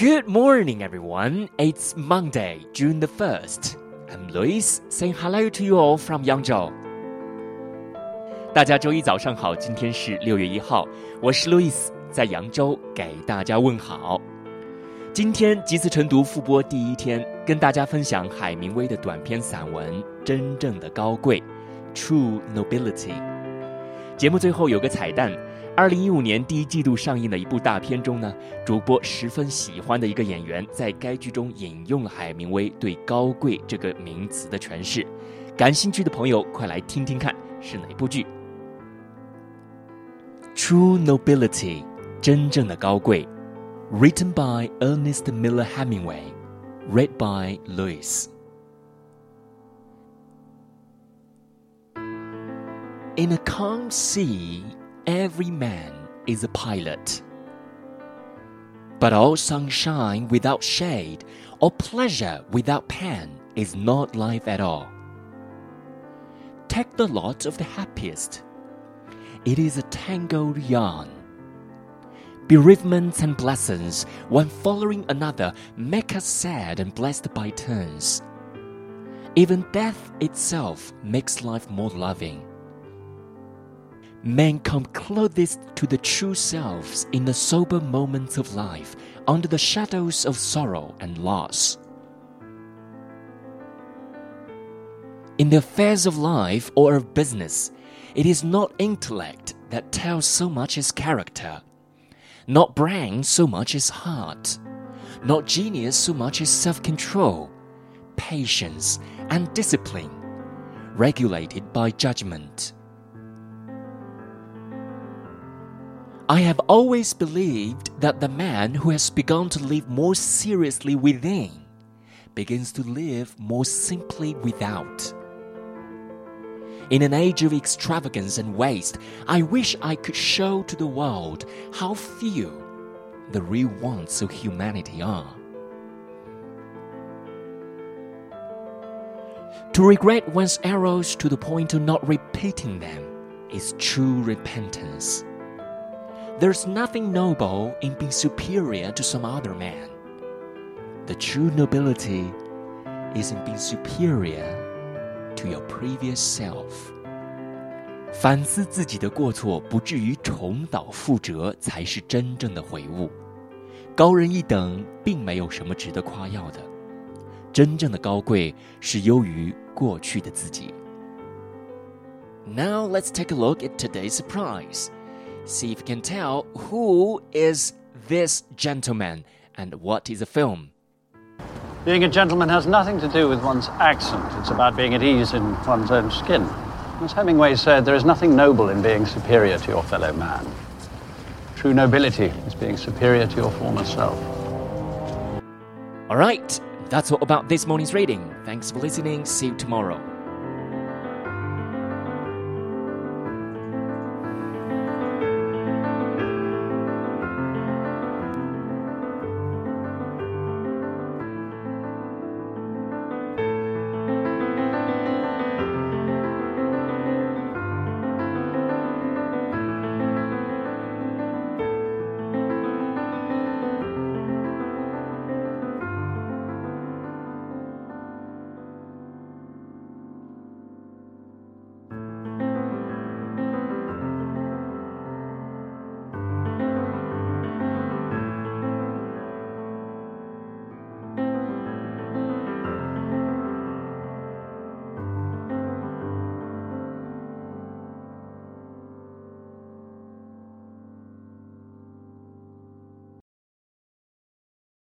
Good morning, everyone. It's Monday, June the 1st. I'm Luis saying hello to you all from Yangzhou. 大家周一早上好，今天是六月一号，我是 Louis，在扬州给大家问好。今天集词晨读复播第一天，跟大家分享海明威的短篇散文《真正的高贵》（True Nobility）。节目最后有个彩蛋。二零一五年第一季度上映的一部大片中呢，主播十分喜欢的一个演员在该剧中引用了海明威对“高贵”这个名词的诠释。感兴趣的朋友，快来听听看是哪部剧？True Nobility，真正的高贵，Written by Ernest Miller Hemingway，read by Louis。In a calm sea. every man is a pilot. But all sunshine without shade, or pleasure without pain, is not life at all. Take the lot of the happiest. It is a tangled yarn. Bereavements and blessings, one following another, make us sad and blessed by turns. Even death itself makes life more loving. Men come clothed to the true selves in the sober moments of life, under the shadows of sorrow and loss. In the affairs of life or of business, it is not intellect that tells so much as character, not brain so much as heart, not genius so much as self control, patience, and discipline, regulated by judgment. I have always believed that the man who has begun to live more seriously within begins to live more simply without. In an age of extravagance and waste, I wish I could show to the world how few the real wants of humanity are. To regret one's errors to the point of not repeating them is true repentance. There's nothing noble in being superior to some other man. The true nobility is in being superior to your previous self. 反思自己的过错，不至于重蹈覆辙，才是真正的悔悟。高人一等，并没有什么值得夸耀的。真正的高贵是优于过去的自己。Now let's take a look at today's surprise. See if you can tell who is this gentleman and what is the film. Being a gentleman has nothing to do with one's accent. It's about being at ease in one's own skin. As Hemingway said, there is nothing noble in being superior to your fellow man. True nobility is being superior to your former self. All right, that's all about this morning's reading. Thanks for listening. See you tomorrow.